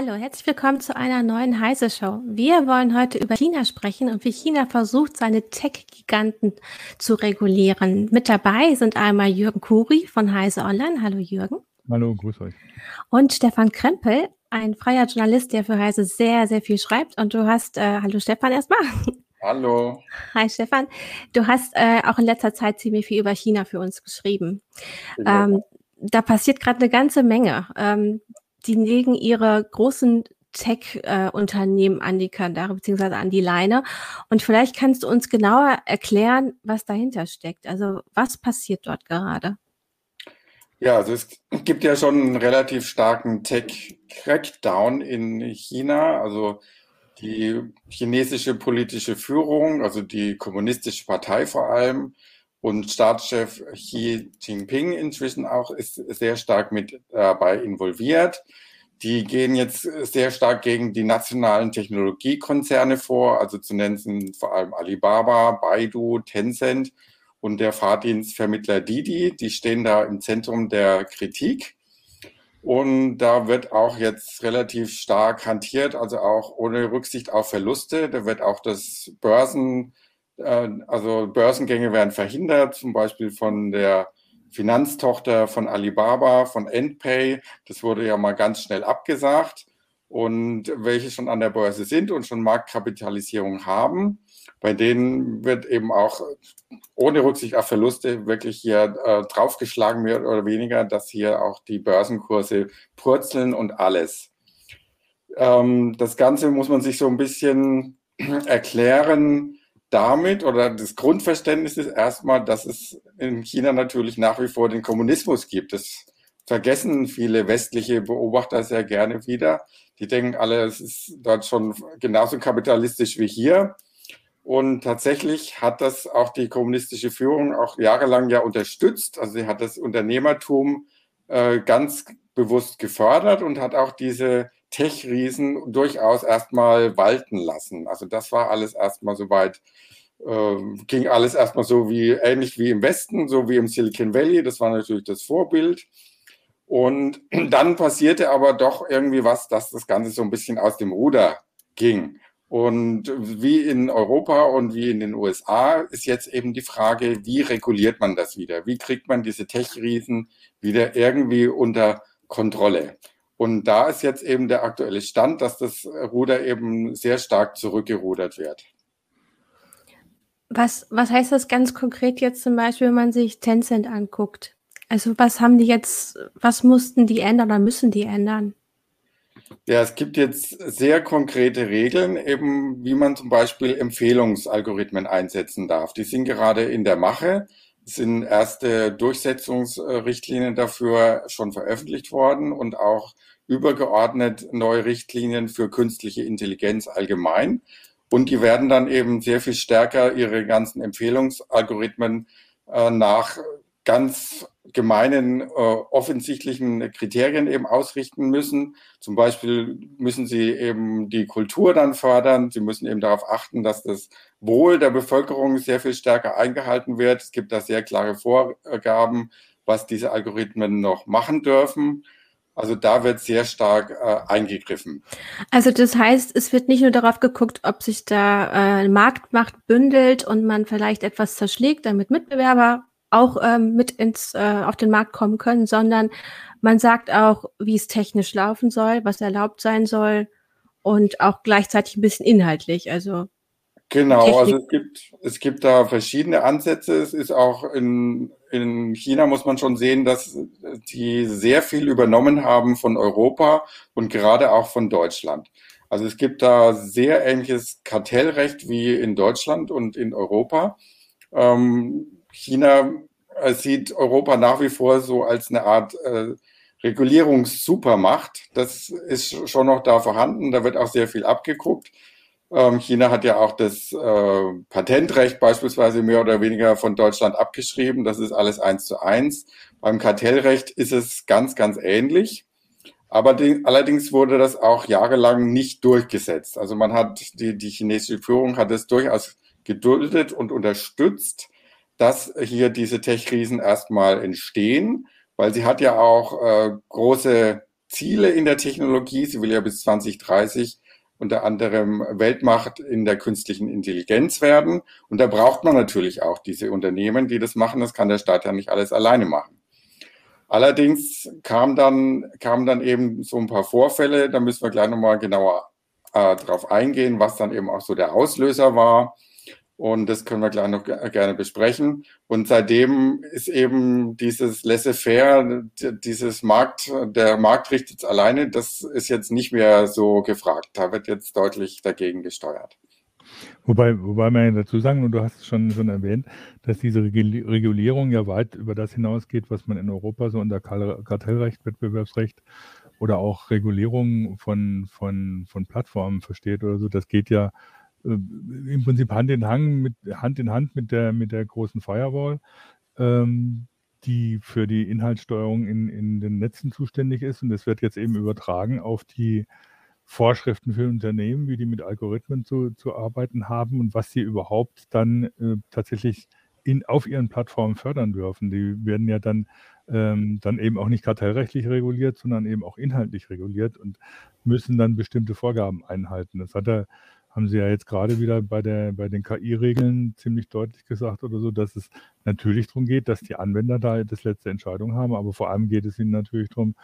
Hallo, herzlich willkommen zu einer neuen Heise Show. Wir wollen heute über China sprechen und wie China versucht, seine Tech-Giganten zu regulieren. Mit dabei sind einmal Jürgen Kuri von Heise Online. Hallo Jürgen. Hallo, grüß euch. Und Stefan Krempel, ein freier Journalist, der für Heise sehr, sehr viel schreibt. Und du hast, äh, hallo Stefan erstmal. Hallo. Hi Stefan. Du hast äh, auch in letzter Zeit ziemlich viel über China für uns geschrieben. Ähm, da passiert gerade eine ganze Menge. Ähm, die legen ihre großen Tech-Unternehmen an die Kandare beziehungsweise an die Leine. Und vielleicht kannst du uns genauer erklären, was dahinter steckt. Also was passiert dort gerade? Ja, also es gibt ja schon einen relativ starken Tech-Crackdown in China. Also die chinesische politische Führung, also die kommunistische Partei vor allem und Staatschef Xi Jinping inzwischen auch ist sehr stark mit dabei involviert. Die gehen jetzt sehr stark gegen die nationalen Technologiekonzerne vor, also zu nennen sind vor allem Alibaba, Baidu, Tencent und der Fahrdienstvermittler Didi. Die stehen da im Zentrum der Kritik. Und da wird auch jetzt relativ stark hantiert, also auch ohne Rücksicht auf Verluste. Da wird auch das Börsen, also Börsengänge werden verhindert, zum Beispiel von der Finanztochter von Alibaba, von Endpay. Das wurde ja mal ganz schnell abgesagt. Und welche schon an der Börse sind und schon Marktkapitalisierung haben, bei denen wird eben auch ohne Rücksicht auf Verluste wirklich hier äh, draufgeschlagen, mehr oder weniger, dass hier auch die Börsenkurse purzeln und alles. Ähm, das Ganze muss man sich so ein bisschen erklären, damit oder das Grundverständnis ist erstmal, dass es in China natürlich nach wie vor den Kommunismus gibt. Das vergessen viele westliche Beobachter sehr gerne wieder. Die denken alle, es ist dort schon genauso kapitalistisch wie hier. Und tatsächlich hat das auch die kommunistische Führung auch jahrelang ja unterstützt. Also sie hat das Unternehmertum äh, ganz bewusst gefördert und hat auch diese Tech-Riesen durchaus erstmal walten lassen. Also das war alles erstmal soweit, äh, ging alles erstmal so wie ähnlich wie im Westen, so wie im Silicon Valley. Das war natürlich das Vorbild. Und dann passierte aber doch irgendwie was, dass das Ganze so ein bisschen aus dem Ruder ging. Und wie in Europa und wie in den USA ist jetzt eben die Frage, wie reguliert man das wieder? Wie kriegt man diese Tech-Riesen wieder irgendwie unter Kontrolle? Und da ist jetzt eben der aktuelle Stand, dass das Ruder eben sehr stark zurückgerudert wird. Was, was heißt das ganz konkret jetzt zum Beispiel, wenn man sich Tencent anguckt? Also was haben die jetzt, was mussten die ändern oder müssen die ändern? Ja, es gibt jetzt sehr konkrete Regeln, eben wie man zum Beispiel Empfehlungsalgorithmen einsetzen darf. Die sind gerade in der Mache. Sind erste Durchsetzungsrichtlinien dafür schon veröffentlicht worden und auch übergeordnet neue Richtlinien für künstliche Intelligenz allgemein. Und die werden dann eben sehr viel stärker ihre ganzen Empfehlungsalgorithmen äh, nach ganz gemeinen, äh, offensichtlichen Kriterien eben ausrichten müssen. Zum Beispiel müssen sie eben die Kultur dann fördern. Sie müssen eben darauf achten, dass das Wohl der Bevölkerung sehr viel stärker eingehalten wird. Es gibt da sehr klare Vorgaben, was diese Algorithmen noch machen dürfen. Also da wird sehr stark äh, eingegriffen. Also das heißt, es wird nicht nur darauf geguckt, ob sich da äh, Marktmacht bündelt und man vielleicht etwas zerschlägt, damit Mitbewerber auch ähm, mit ins äh, auf den Markt kommen können, sondern man sagt auch, wie es technisch laufen soll, was erlaubt sein soll und auch gleichzeitig ein bisschen inhaltlich. Also genau, Technik also es gibt es gibt da verschiedene Ansätze. Es ist auch in in China muss man schon sehen, dass die sehr viel übernommen haben von Europa und gerade auch von Deutschland. Also es gibt da sehr ähnliches Kartellrecht wie in Deutschland und in Europa. Ähm, China äh, sieht Europa nach wie vor so als eine Art äh, Regulierungssupermacht. Das ist schon noch da vorhanden. Da wird auch sehr viel abgeguckt. Ähm, China hat ja auch das äh, Patentrecht beispielsweise mehr oder weniger von Deutschland abgeschrieben. Das ist alles eins zu eins. Beim Kartellrecht ist es ganz, ganz ähnlich. Aber die, allerdings wurde das auch jahrelang nicht durchgesetzt. Also man hat, die, die chinesische Führung hat es durchaus geduldet und unterstützt dass hier diese Tech-Krisen erstmal entstehen, weil sie hat ja auch äh, große Ziele in der Technologie. Sie will ja bis 2030 unter anderem Weltmacht in der künstlichen Intelligenz werden. Und da braucht man natürlich auch diese Unternehmen, die das machen. Das kann der Staat ja nicht alles alleine machen. Allerdings kam dann, kamen dann eben so ein paar Vorfälle, da müssen wir gleich nochmal genauer äh, drauf eingehen, was dann eben auch so der Auslöser war. Und das können wir gleich noch gerne besprechen. Und seitdem ist eben dieses Laissez-faire, dieses Markt, der Markt richtet es alleine, das ist jetzt nicht mehr so gefragt. Da wird jetzt deutlich dagegen gesteuert. Wobei, wobei man ja dazu sagen, und du hast es schon, schon erwähnt, dass diese Regulierung ja weit über das hinausgeht, was man in Europa so unter Kartellrecht, Wettbewerbsrecht oder auch Regulierung von, von, von Plattformen versteht oder so. Das geht ja im Prinzip Hand in Hand mit, Hand in Hand mit der, mit der großen Firewall, ähm, die für die Inhaltssteuerung in, in den Netzen zuständig ist. Und das wird jetzt eben übertragen auf die Vorschriften für Unternehmen, wie die mit Algorithmen zu, zu arbeiten haben und was sie überhaupt dann äh, tatsächlich in, auf ihren Plattformen fördern dürfen. Die werden ja dann, ähm, dann eben auch nicht kartellrechtlich reguliert, sondern eben auch inhaltlich reguliert und müssen dann bestimmte Vorgaben einhalten. Das hat er haben Sie ja jetzt gerade wieder bei, der, bei den KI-Regeln ziemlich deutlich gesagt oder so, dass es natürlich darum geht, dass die Anwender da das letzte Entscheidung haben, aber vor allem geht es ihnen natürlich darum,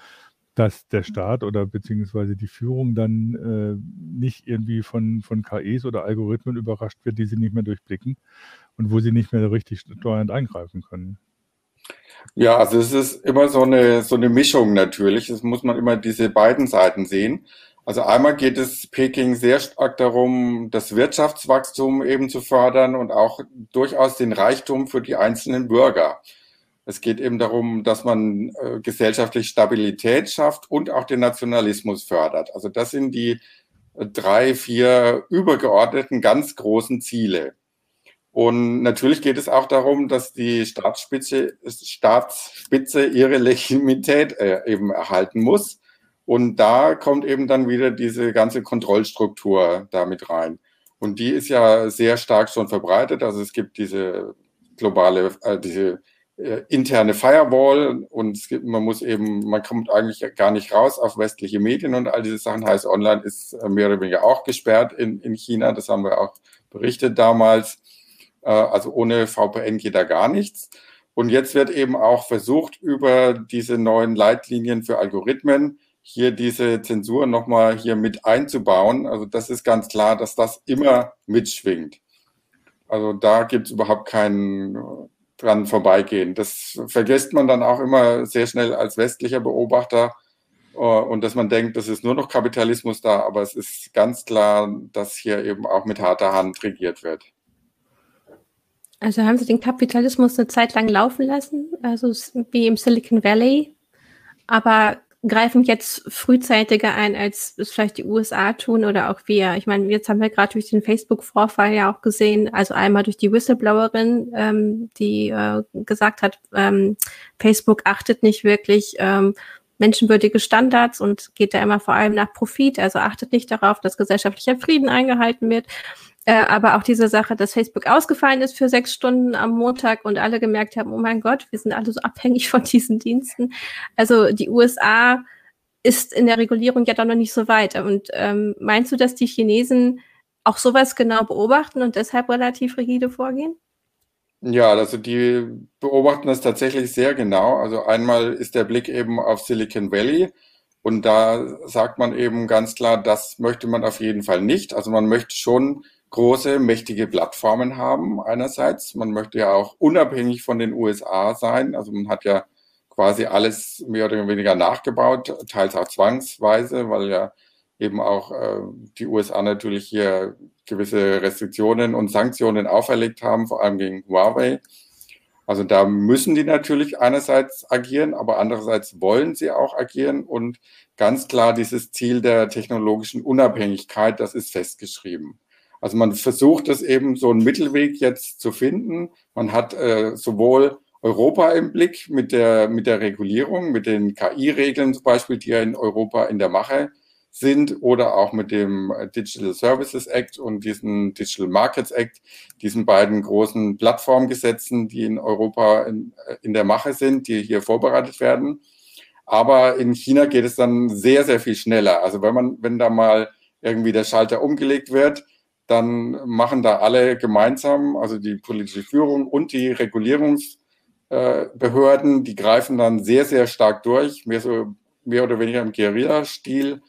dass der Staat oder beziehungsweise die Führung dann äh, nicht irgendwie von, von KIs oder Algorithmen überrascht wird, die sie nicht mehr durchblicken und wo sie nicht mehr richtig steuernd eingreifen können. Ja, also es ist immer so eine, so eine Mischung natürlich. Es muss man immer diese beiden Seiten sehen. Also einmal geht es Peking sehr stark darum, das Wirtschaftswachstum eben zu fördern und auch durchaus den Reichtum für die einzelnen Bürger. Es geht eben darum, dass man äh, gesellschaftlich Stabilität schafft und auch den Nationalismus fördert. Also das sind die äh, drei, vier übergeordneten ganz großen Ziele. Und natürlich geht es auch darum, dass die Staatsspitze, Staatsspitze ihre Legitimität äh, eben erhalten muss. Und da kommt eben dann wieder diese ganze Kontrollstruktur damit rein. Und die ist ja sehr stark schon verbreitet. Also es gibt diese globale, äh, diese äh, interne Firewall und es gibt, man muss eben, man kommt eigentlich gar nicht raus auf westliche Medien und all diese Sachen. Heißt, online ist äh, mehr oder weniger auch gesperrt in, in China. Das haben wir auch berichtet damals. Äh, also ohne VPN geht da gar nichts. Und jetzt wird eben auch versucht, über diese neuen Leitlinien für Algorithmen hier diese Zensur nochmal hier mit einzubauen. Also das ist ganz klar, dass das immer mitschwingt. Also da gibt es überhaupt keinen dran vorbeigehen. Das vergisst man dann auch immer sehr schnell als westlicher Beobachter äh, und dass man denkt, das ist nur noch Kapitalismus da, aber es ist ganz klar, dass hier eben auch mit harter Hand regiert wird. Also haben Sie den Kapitalismus eine Zeit lang laufen lassen, also wie im Silicon Valley, aber greifen jetzt frühzeitiger ein, als es vielleicht die USA tun oder auch wir. Ich meine, jetzt haben wir gerade durch den Facebook-Vorfall ja auch gesehen, also einmal durch die Whistleblowerin, ähm, die äh, gesagt hat, ähm, Facebook achtet nicht wirklich ähm, menschenwürdige Standards und geht da immer vor allem nach Profit, also achtet nicht darauf, dass gesellschaftlicher Frieden eingehalten wird. Äh, aber auch diese Sache, dass Facebook ausgefallen ist für sechs Stunden am Montag und alle gemerkt haben, oh mein Gott, wir sind alle so abhängig von diesen Diensten. Also die USA ist in der Regulierung ja dann noch nicht so weit. Und ähm, meinst du, dass die Chinesen auch sowas genau beobachten und deshalb relativ rigide vorgehen? Ja, also die beobachten das tatsächlich sehr genau. Also einmal ist der Blick eben auf Silicon Valley und da sagt man eben ganz klar, das möchte man auf jeden Fall nicht. Also man möchte schon große, mächtige Plattformen haben einerseits. Man möchte ja auch unabhängig von den USA sein. Also man hat ja quasi alles mehr oder weniger nachgebaut, teils auch zwangsweise, weil ja eben auch äh, die USA natürlich hier gewisse Restriktionen und Sanktionen auferlegt haben, vor allem gegen Huawei. Also da müssen die natürlich einerseits agieren, aber andererseits wollen sie auch agieren und ganz klar dieses Ziel der technologischen Unabhängigkeit, das ist festgeschrieben. Also man versucht es eben so einen Mittelweg jetzt zu finden. Man hat äh, sowohl Europa im Blick mit der, mit der Regulierung, mit den KI-Regeln zum Beispiel, die ja in Europa in der Mache sind, oder auch mit dem Digital Services Act und diesem Digital Markets Act, diesen beiden großen Plattformgesetzen, die in Europa in, in der Mache sind, die hier vorbereitet werden. Aber in China geht es dann sehr, sehr viel schneller. Also wenn man, wenn da mal irgendwie der Schalter umgelegt wird, dann machen da alle gemeinsam, also die politische Führung und die Regulierungsbehörden, die greifen dann sehr, sehr stark durch, mehr so mehr oder weniger im Guerilla-Stil.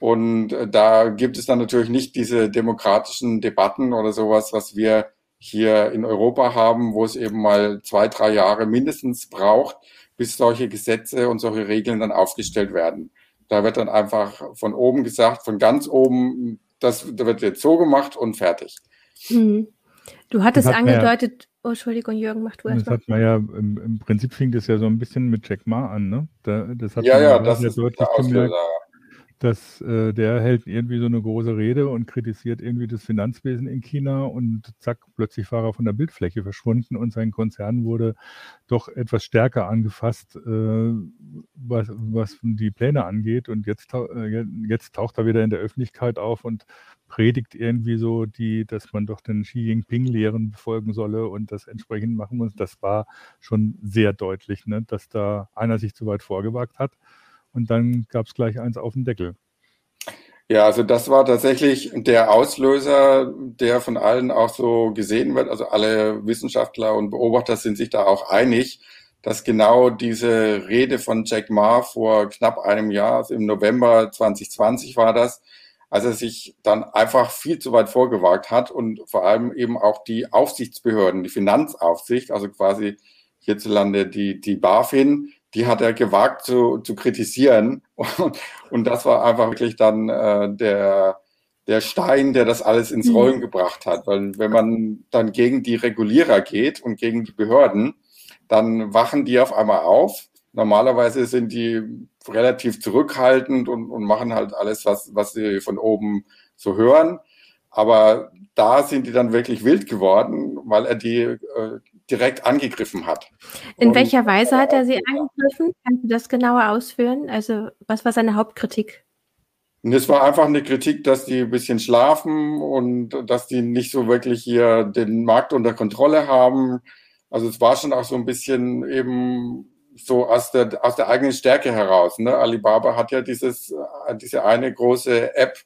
Und äh, da gibt es dann natürlich nicht diese demokratischen Debatten oder sowas, was wir hier in Europa haben, wo es eben mal zwei, drei Jahre mindestens braucht, bis solche Gesetze und solche Regeln dann aufgestellt werden. Da wird dann einfach von oben gesagt, von ganz oben, das wird jetzt so gemacht und fertig. Hm. Du hattest angedeutet, ja, oh, Entschuldigung, Jürgen, mach du erst Das hat man ja, im, im, Prinzip fing das ja so ein bisschen mit Jack Ma an, ne? Da, das hat ja, ja, das ist deutlich gemerkt, dass äh, der hält irgendwie so eine große Rede und kritisiert irgendwie das Finanzwesen in China und zack, plötzlich war er von der Bildfläche verschwunden und sein Konzern wurde doch etwas stärker angefasst, äh, was, was die Pläne angeht. Und jetzt, äh, jetzt taucht er wieder in der Öffentlichkeit auf und predigt irgendwie so, die, dass man doch den Xi Jinping-Lehren befolgen solle und das entsprechend machen muss. Das war schon sehr deutlich, ne, dass da einer sich zu weit vorgewagt hat und dann gab es gleich eins auf den Deckel. Ja, also das war tatsächlich der Auslöser, der von allen auch so gesehen wird. Also alle Wissenschaftler und Beobachter sind sich da auch einig, dass genau diese Rede von Jack Ma vor knapp einem Jahr, also im November 2020 war das, als er sich dann einfach viel zu weit vorgewagt hat und vor allem eben auch die Aufsichtsbehörden, die Finanzaufsicht, also quasi hierzulande die, die BaFin, die hat er gewagt zu, zu kritisieren. Und, und das war einfach wirklich dann äh, der, der Stein, der das alles ins mhm. Rollen gebracht hat. Weil wenn man dann gegen die Regulierer geht und gegen die Behörden, dann wachen die auf einmal auf. Normalerweise sind die relativ zurückhaltend und, und machen halt alles, was, was sie von oben so hören. Aber da sind die dann wirklich wild geworden, weil er die äh, direkt angegriffen hat. In und, welcher Weise hat er sie angegriffen? Kannst du das genauer ausführen? Also, was war seine Hauptkritik? Und es war einfach eine Kritik, dass die ein bisschen schlafen und dass die nicht so wirklich hier den Markt unter Kontrolle haben. Also es war schon auch so ein bisschen eben so aus der, aus der eigenen Stärke heraus. Ne? Alibaba hat ja dieses, diese eine große App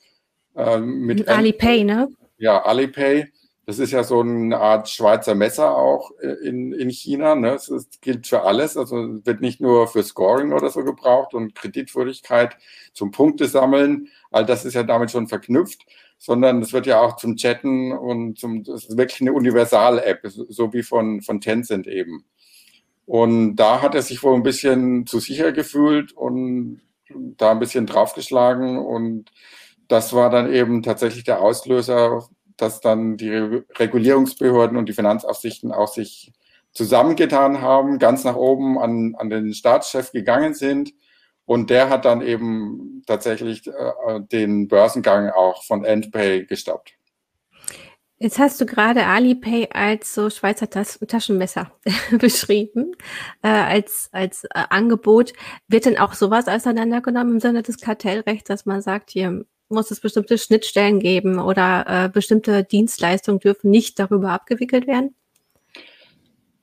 äh, mit Alipay, ne? Ja, Alipay das ist ja so eine Art Schweizer Messer auch äh, in, in China. Ne? Es gilt für alles. Also wird nicht nur für Scoring oder so gebraucht und Kreditwürdigkeit zum Punkte sammeln. All das ist ja damit schon verknüpft, sondern es wird ja auch zum Chatten und zum, das ist wirklich eine Universal-App, so wie von, von Tencent eben. Und da hat er sich wohl ein bisschen zu sicher gefühlt und da ein bisschen draufgeschlagen und das war dann eben tatsächlich der Auslöser dass dann die Regulierungsbehörden und die Finanzaufsichten auch sich zusammengetan haben, ganz nach oben an, an den Staatschef gegangen sind. Und der hat dann eben tatsächlich äh, den Börsengang auch von Endpay gestoppt. Jetzt hast du gerade Alipay als so Schweizer Tas Taschenmesser beschrieben, äh, als, als äh, Angebot. Wird denn auch sowas auseinandergenommen im Sinne des Kartellrechts, dass man sagt, hier muss es bestimmte Schnittstellen geben oder äh, bestimmte Dienstleistungen dürfen nicht darüber abgewickelt werden?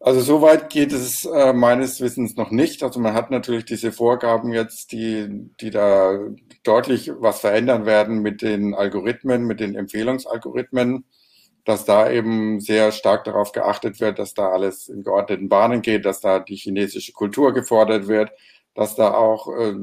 Also soweit geht es äh, meines Wissens noch nicht. Also man hat natürlich diese Vorgaben jetzt, die, die da deutlich was verändern werden mit den Algorithmen, mit den Empfehlungsalgorithmen, dass da eben sehr stark darauf geachtet wird, dass da alles in geordneten Bahnen geht, dass da die chinesische Kultur gefordert wird, dass da auch äh,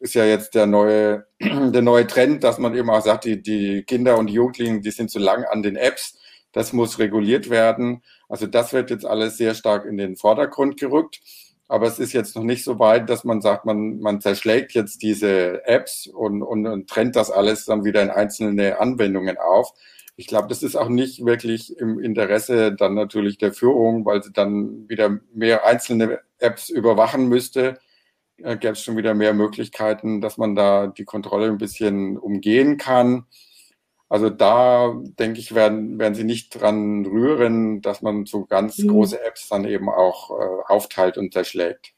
ist ja jetzt der neue, der neue Trend, dass man eben auch sagt, die, die Kinder und die Jugendlichen, die sind zu lang an den Apps. Das muss reguliert werden. Also das wird jetzt alles sehr stark in den Vordergrund gerückt. Aber es ist jetzt noch nicht so weit, dass man sagt, man, man zerschlägt jetzt diese Apps und, und, und trennt das alles dann wieder in einzelne Anwendungen auf. Ich glaube, das ist auch nicht wirklich im Interesse dann natürlich der Führung, weil sie dann wieder mehr einzelne Apps überwachen müsste äh, gäbe es schon wieder mehr Möglichkeiten, dass man da die Kontrolle ein bisschen umgehen kann. Also da denke ich, werden, werden sie nicht dran rühren, dass man so ganz mhm. große Apps dann eben auch äh, aufteilt und zerschlägt.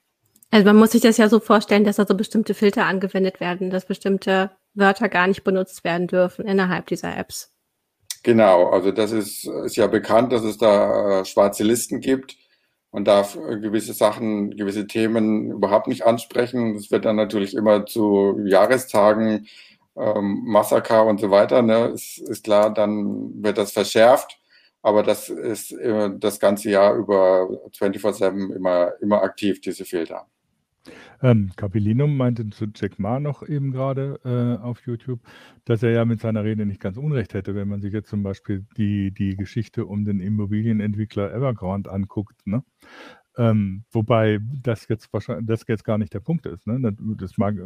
Also man muss sich das ja so vorstellen, dass da so bestimmte Filter angewendet werden, dass bestimmte Wörter gar nicht benutzt werden dürfen innerhalb dieser Apps. Genau, also das ist, ist ja bekannt, dass es da äh, schwarze Listen gibt man darf äh, gewisse Sachen, gewisse Themen überhaupt nicht ansprechen. Das wird dann natürlich immer zu Jahrestagen, ähm, Massaker und so weiter. Ne? Ist, ist klar, dann wird das verschärft. Aber das ist äh, das ganze Jahr über 24-7 immer, immer aktiv, diese Filter. Ähm, Capillinum meinte zu Jack Ma noch eben gerade äh, auf YouTube, dass er ja mit seiner Rede nicht ganz unrecht hätte, wenn man sich jetzt zum Beispiel die, die Geschichte um den Immobilienentwickler Evergrande anguckt. Ne? Ähm, wobei das jetzt wahrscheinlich, das jetzt gar nicht der Punkt ist. Ne? Das mag,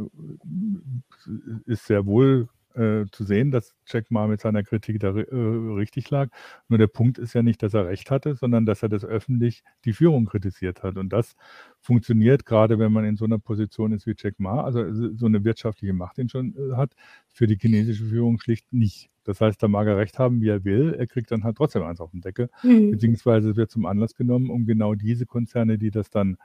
ist sehr wohl äh, zu sehen, dass Jack Ma mit seiner Kritik da äh, richtig lag. Nur der Punkt ist ja nicht, dass er recht hatte, sondern dass er das öffentlich die Führung kritisiert hat. Und das funktioniert gerade, wenn man in so einer Position ist wie Jack Ma, also so eine wirtschaftliche Macht ihn schon äh, hat, für die chinesische Führung schlicht nicht. Das heißt, da mag er recht haben, wie er will, er kriegt dann halt trotzdem eins auf den Deckel, mhm. beziehungsweise wird zum Anlass genommen, um genau diese Konzerne, die das dann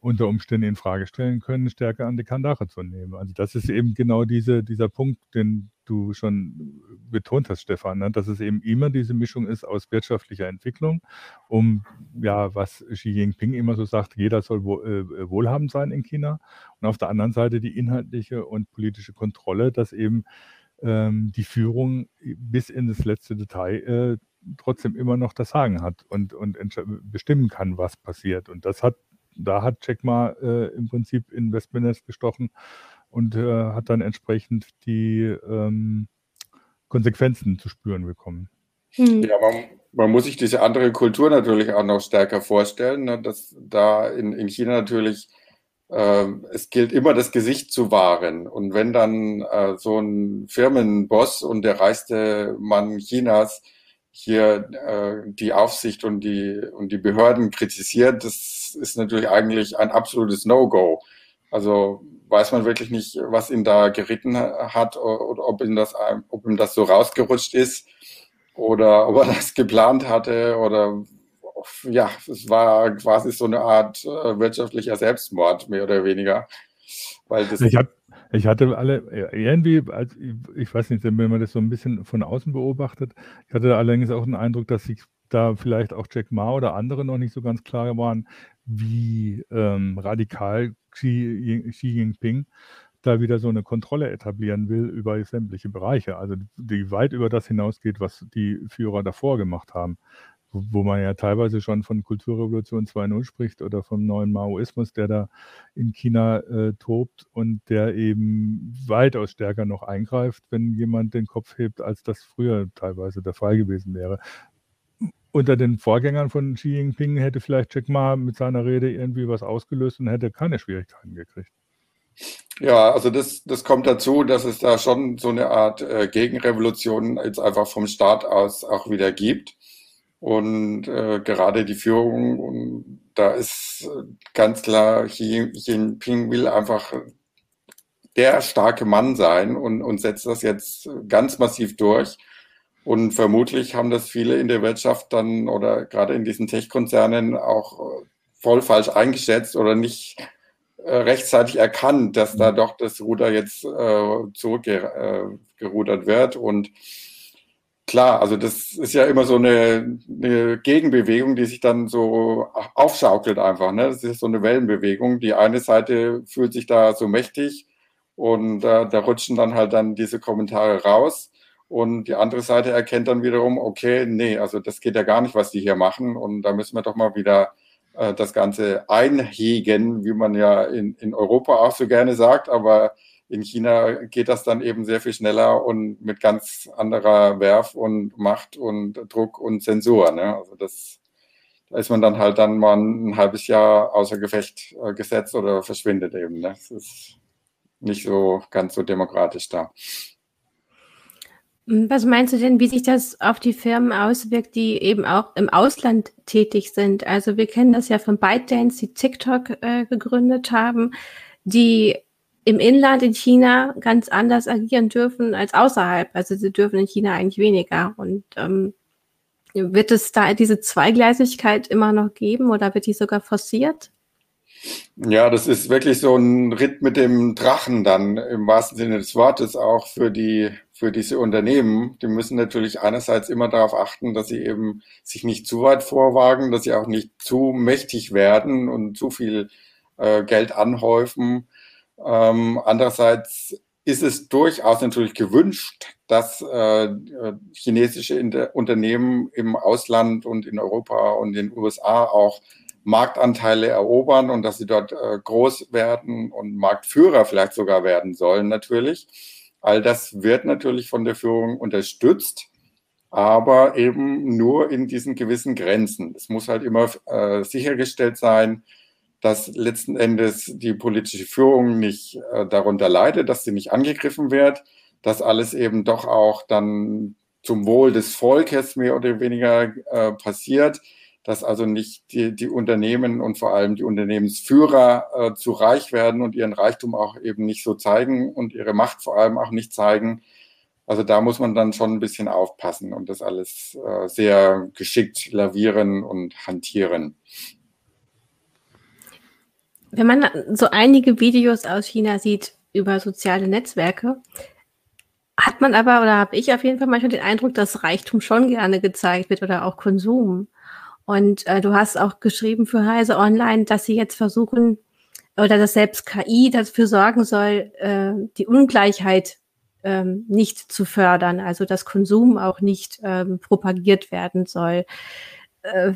unter Umständen in Frage stellen können, stärker an die Kandare zu nehmen. Also das ist eben genau diese, dieser Punkt, den du schon betont hast, Stefan, ne? dass es eben immer diese Mischung ist aus wirtschaftlicher Entwicklung, um ja, was Xi Jinping immer so sagt, jeder soll äh, wohlhabend sein in China und auf der anderen Seite die inhaltliche und politische Kontrolle, dass eben ähm, die Führung bis in das letzte Detail äh, trotzdem immer noch das Sagen hat und, und bestimmen kann, was passiert. Und das hat da hat Jack Ma äh, im Prinzip in Westminster gestochen und äh, hat dann entsprechend die ähm, Konsequenzen zu spüren bekommen. Hm. Ja, man, man, muss sich diese andere Kultur natürlich auch noch stärker vorstellen, ne, dass da in, in China natürlich äh, es gilt immer das Gesicht zu wahren. Und wenn dann äh, so ein Firmenboss und der reichste Mann Chinas hier äh, die Aufsicht und die, und die Behörden kritisiert, das ist natürlich eigentlich ein absolutes No-Go. Also weiß man wirklich nicht, was ihn da geritten hat oder ob ihm das, ob ihm das so rausgerutscht ist oder ob er das geplant hatte oder ja, es war quasi so eine Art äh, wirtschaftlicher Selbstmord, mehr oder weniger. Weil das ich habe ich hatte alle, irgendwie, als, ich weiß nicht, wenn man das so ein bisschen von außen beobachtet, ich hatte allerdings auch den Eindruck, dass sich da vielleicht auch Jack Ma oder andere noch nicht so ganz klar waren, wie ähm, radikal Xi, Xi Jinping da wieder so eine Kontrolle etablieren will über sämtliche Bereiche, also die weit über das hinausgeht, was die Führer davor gemacht haben wo man ja teilweise schon von Kulturrevolution 2.0 spricht oder vom neuen Maoismus, der da in China äh, tobt und der eben weitaus stärker noch eingreift, wenn jemand den Kopf hebt, als das früher teilweise der Fall gewesen wäre. Unter den Vorgängern von Xi Jinping hätte vielleicht Jack Ma mit seiner Rede irgendwie was ausgelöst und hätte keine Schwierigkeiten gekriegt. Ja, also das, das kommt dazu, dass es da schon so eine Art äh, Gegenrevolution jetzt einfach vom Staat aus auch wieder gibt und äh, gerade die Führung. Und da ist ganz klar, Xi Jinping will einfach der starke Mann sein und, und setzt das jetzt ganz massiv durch. Und vermutlich haben das viele in der Wirtschaft dann oder gerade in diesen Tech-Konzernen auch voll falsch eingeschätzt oder nicht äh, rechtzeitig erkannt, dass da mhm. doch das Ruder jetzt äh, zurückgerudert äh, wird. Und Klar, also das ist ja immer so eine, eine, Gegenbewegung, die sich dann so aufschaukelt einfach. Ne? Das ist so eine Wellenbewegung. Die eine Seite fühlt sich da so mächtig und äh, da rutschen dann halt dann diese Kommentare raus. Und die andere Seite erkennt dann wiederum, okay, nee, also das geht ja gar nicht, was die hier machen. Und da müssen wir doch mal wieder äh, das Ganze einhegen, wie man ja in, in Europa auch so gerne sagt. Aber in China geht das dann eben sehr viel schneller und mit ganz anderer Werf und Macht und Druck und Zensur. Ne? Also das, da ist man dann halt dann mal ein halbes Jahr außer Gefecht äh, gesetzt oder verschwindet eben. Ne? Das ist nicht so ganz so demokratisch da. Was meinst du denn, wie sich das auf die Firmen auswirkt, die eben auch im Ausland tätig sind? Also wir kennen das ja von ByteDance, die TikTok äh, gegründet haben, die im Inland in China ganz anders agieren dürfen als außerhalb. Also sie dürfen in China eigentlich weniger. Und ähm, wird es da diese Zweigleisigkeit immer noch geben oder wird die sogar forciert? Ja, das ist wirklich so ein Ritt mit dem Drachen dann im wahrsten Sinne des Wortes auch für die für diese Unternehmen. Die müssen natürlich einerseits immer darauf achten, dass sie eben sich nicht zu weit vorwagen, dass sie auch nicht zu mächtig werden und zu viel äh, Geld anhäufen. Ähm, andererseits ist es durchaus natürlich gewünscht, dass äh, chinesische Inter Unternehmen im Ausland und in Europa und in den USA auch Marktanteile erobern und dass sie dort äh, groß werden und Marktführer vielleicht sogar werden sollen natürlich. All das wird natürlich von der Führung unterstützt, aber eben nur in diesen gewissen Grenzen. Es muss halt immer äh, sichergestellt sein, dass letzten Endes die politische Führung nicht äh, darunter leidet, dass sie nicht angegriffen wird, dass alles eben doch auch dann zum Wohl des Volkes mehr oder weniger äh, passiert, dass also nicht die, die Unternehmen und vor allem die Unternehmensführer äh, zu reich werden und ihren Reichtum auch eben nicht so zeigen und ihre Macht vor allem auch nicht zeigen. Also da muss man dann schon ein bisschen aufpassen und das alles äh, sehr geschickt lavieren und hantieren. Wenn man so einige Videos aus China sieht über soziale Netzwerke, hat man aber, oder habe ich auf jeden Fall manchmal den Eindruck, dass Reichtum schon gerne gezeigt wird oder auch Konsum. Und äh, du hast auch geschrieben für Heise Online, dass sie jetzt versuchen, oder dass selbst KI dafür sorgen soll, äh, die Ungleichheit ähm, nicht zu fördern, also dass Konsum auch nicht ähm, propagiert werden soll. Äh,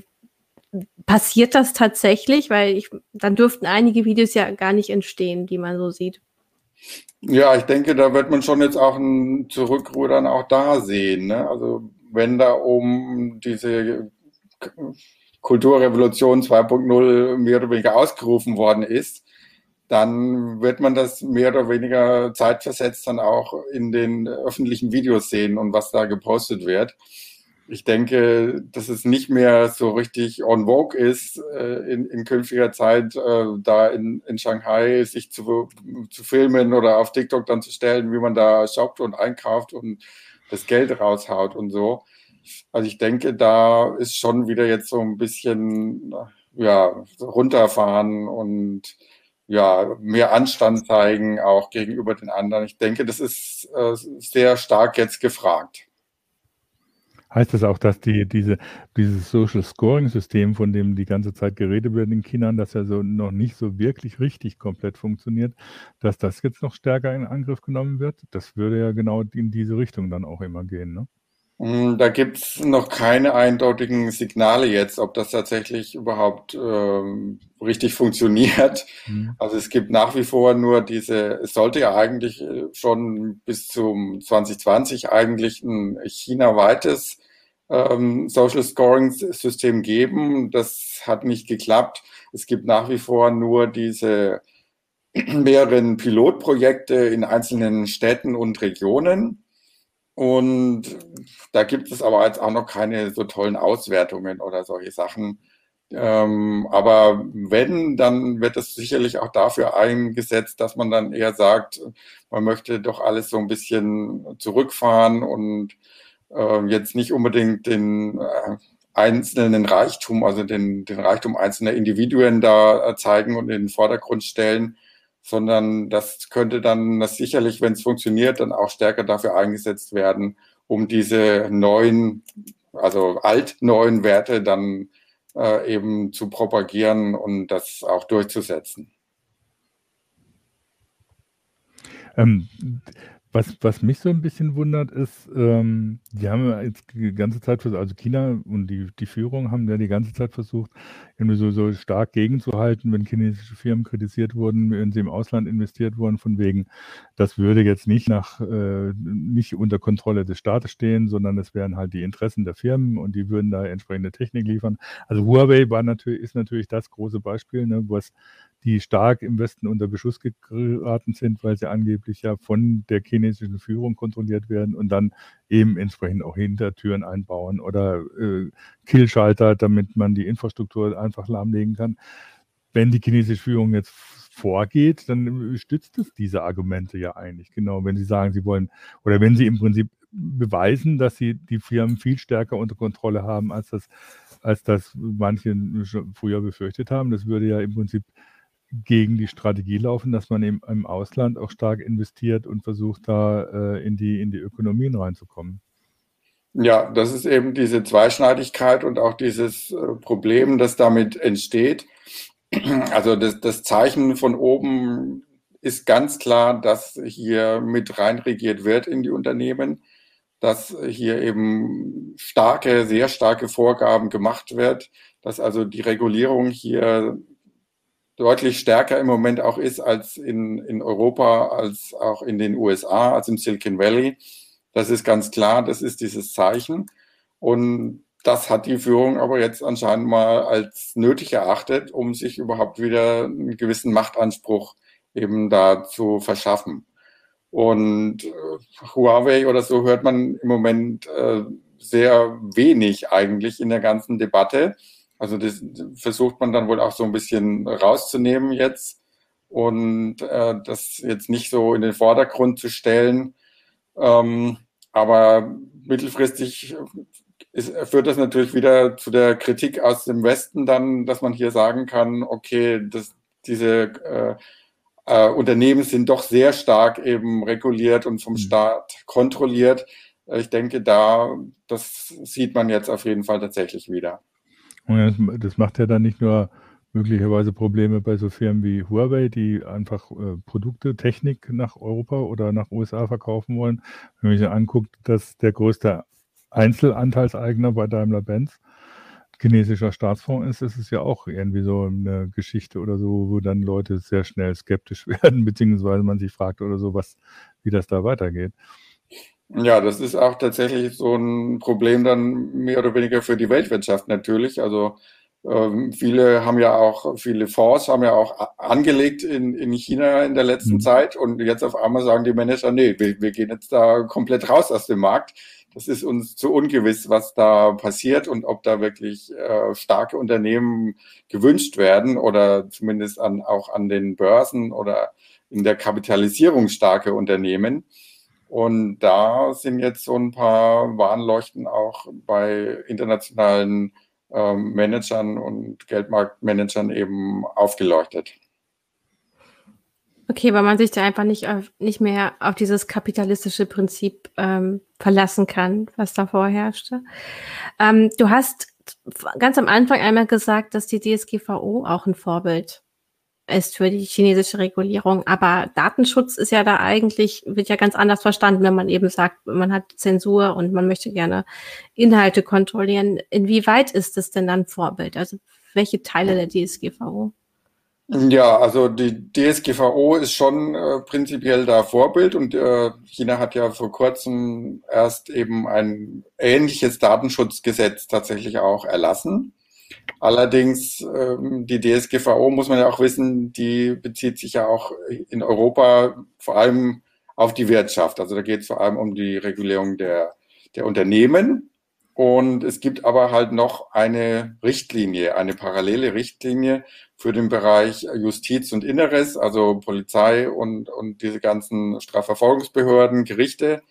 passiert das tatsächlich? Weil ich, dann dürften einige Videos ja gar nicht entstehen, die man so sieht. Ja, ich denke, da wird man schon jetzt auch ein Zurückrudern auch da sehen. Ne? Also wenn da um diese Kulturrevolution 2.0 mehr oder weniger ausgerufen worden ist, dann wird man das mehr oder weniger zeitversetzt dann auch in den öffentlichen Videos sehen und was da gepostet wird. Ich denke, dass es nicht mehr so richtig on vogue ist, äh, in, in künftiger Zeit äh, da in, in Shanghai sich zu, zu filmen oder auf TikTok dann zu stellen, wie man da shoppt und einkauft und das Geld raushaut und so. Also ich denke, da ist schon wieder jetzt so ein bisschen ja, runterfahren und ja, mehr Anstand zeigen, auch gegenüber den anderen. Ich denke, das ist äh, sehr stark jetzt gefragt. Heißt das auch, dass die, diese, dieses Social Scoring System, von dem die ganze Zeit geredet wird in China, das ja so noch nicht so wirklich richtig komplett funktioniert, dass das jetzt noch stärker in Angriff genommen wird? Das würde ja genau in diese Richtung dann auch immer gehen, ne? Hm, da gibt es noch keine eindeutigen Signale jetzt, ob das tatsächlich überhaupt ähm, richtig funktioniert. Mhm. Also es gibt nach wie vor nur diese, es sollte ja eigentlich äh, schon bis zum 2020 eigentlich ein China-weites ähm, Social Scoring System geben. Das hat nicht geklappt. Es gibt nach wie vor nur diese mehreren Pilotprojekte in einzelnen Städten und Regionen. Und da gibt es aber jetzt auch noch keine so tollen Auswertungen oder solche Sachen. Ähm, aber wenn, dann wird es sicherlich auch dafür eingesetzt, dass man dann eher sagt, man möchte doch alles so ein bisschen zurückfahren und äh, jetzt nicht unbedingt den äh, einzelnen Reichtum, also den, den Reichtum einzelner Individuen da äh, zeigen und in den Vordergrund stellen, sondern das könnte dann das sicherlich, wenn es funktioniert, dann auch stärker dafür eingesetzt werden, um diese neuen, also alt-neuen Werte dann äh, eben zu propagieren und das auch durchzusetzen. Ähm, was, was mich so ein bisschen wundert, ist, ähm, die haben ja jetzt die ganze Zeit versucht, also China und die, die Führung haben ja die ganze Zeit versucht, irgendwie so, so stark gegenzuhalten, wenn chinesische Firmen kritisiert wurden, wenn sie im Ausland investiert wurden, von wegen, das würde jetzt nicht nach, äh, nicht unter Kontrolle des Staates stehen, sondern es wären halt die Interessen der Firmen und die würden da entsprechende Technik liefern. Also Huawei war natürlich, ist natürlich das große Beispiel, ne, was die stark im Westen unter Beschuss geraten sind, weil sie angeblich ja von der chinesischen Führung kontrolliert werden und dann eben entsprechend auch Hintertüren einbauen oder äh, Killschalter, damit man die Infrastruktur einfach lahmlegen kann. Wenn die chinesische Führung jetzt vorgeht, dann stützt es diese Argumente ja eigentlich. Genau, wenn sie sagen, sie wollen, oder wenn sie im Prinzip beweisen, dass sie die Firmen viel stärker unter Kontrolle haben, als das, als das manche früher befürchtet haben. Das würde ja im Prinzip gegen die Strategie laufen, dass man eben im Ausland auch stark investiert und versucht, da äh, in, die, in die Ökonomien reinzukommen. Ja, das ist eben diese Zweischneidigkeit und auch dieses äh, Problem, das damit entsteht. Also das, das Zeichen von oben ist ganz klar, dass hier mit reinregiert wird in die Unternehmen, dass hier eben starke, sehr starke Vorgaben gemacht wird, dass also die Regulierung hier deutlich stärker im Moment auch ist als in, in Europa, als auch in den USA, als im Silicon Valley. Das ist ganz klar, das ist dieses Zeichen. Und das hat die Führung aber jetzt anscheinend mal als nötig erachtet, um sich überhaupt wieder einen gewissen Machtanspruch eben da zu verschaffen. Und äh, Huawei oder so hört man im Moment äh, sehr wenig eigentlich in der ganzen Debatte. Also das versucht man dann wohl auch so ein bisschen rauszunehmen jetzt und äh, das jetzt nicht so in den Vordergrund zu stellen. Ähm, aber mittelfristig ist, führt das natürlich wieder zu der Kritik aus dem Westen dann, dass man hier sagen kann, okay, das, diese äh, äh, Unternehmen sind doch sehr stark eben reguliert und vom mhm. Staat kontrolliert. Ich denke, da, das sieht man jetzt auf jeden Fall tatsächlich wieder. Und das macht ja dann nicht nur möglicherweise Probleme bei so Firmen wie Huawei, die einfach äh, Produkte, Technik nach Europa oder nach USA verkaufen wollen. Wenn man sich anguckt, dass der größte Einzelanteilseigner bei Daimler-Benz chinesischer Staatsfonds ist, ist es ja auch irgendwie so eine Geschichte oder so, wo dann Leute sehr schnell skeptisch werden, beziehungsweise man sich fragt oder so, was, wie das da weitergeht. Ja, das ist auch tatsächlich so ein Problem dann mehr oder weniger für die Weltwirtschaft natürlich. Also ähm, viele haben ja auch, viele Fonds haben ja auch angelegt in, in China in der letzten mhm. Zeit und jetzt auf einmal sagen die Manager, nee, wir, wir gehen jetzt da komplett raus aus dem Markt. Das ist uns zu ungewiss, was da passiert und ob da wirklich äh, starke Unternehmen gewünscht werden oder zumindest an, auch an den Börsen oder in der Kapitalisierung starke Unternehmen. Und da sind jetzt so ein paar Warnleuchten auch bei internationalen ähm, Managern und Geldmarktmanagern eben aufgeleuchtet. Okay, weil man sich da einfach nicht, auf, nicht mehr auf dieses kapitalistische Prinzip ähm, verlassen kann, was da vorherrschte. Ähm, du hast ganz am Anfang einmal gesagt, dass die DSGVO auch ein Vorbild ist für die chinesische Regulierung. Aber Datenschutz ist ja da eigentlich, wird ja ganz anders verstanden, wenn man eben sagt, man hat Zensur und man möchte gerne Inhalte kontrollieren. Inwieweit ist das denn dann Vorbild? Also welche Teile der DSGVO? Ja, also die DSGVO ist schon äh, prinzipiell da Vorbild und äh, China hat ja vor kurzem erst eben ein ähnliches Datenschutzgesetz tatsächlich auch erlassen. Allerdings, ähm, die DSGVO muss man ja auch wissen, die bezieht sich ja auch in Europa vor allem auf die Wirtschaft. Also da geht es vor allem um die Regulierung der, der Unternehmen. Und es gibt aber halt noch eine Richtlinie, eine parallele Richtlinie für den Bereich Justiz und Inneres, also Polizei und, und diese ganzen Strafverfolgungsbehörden, Gerichte.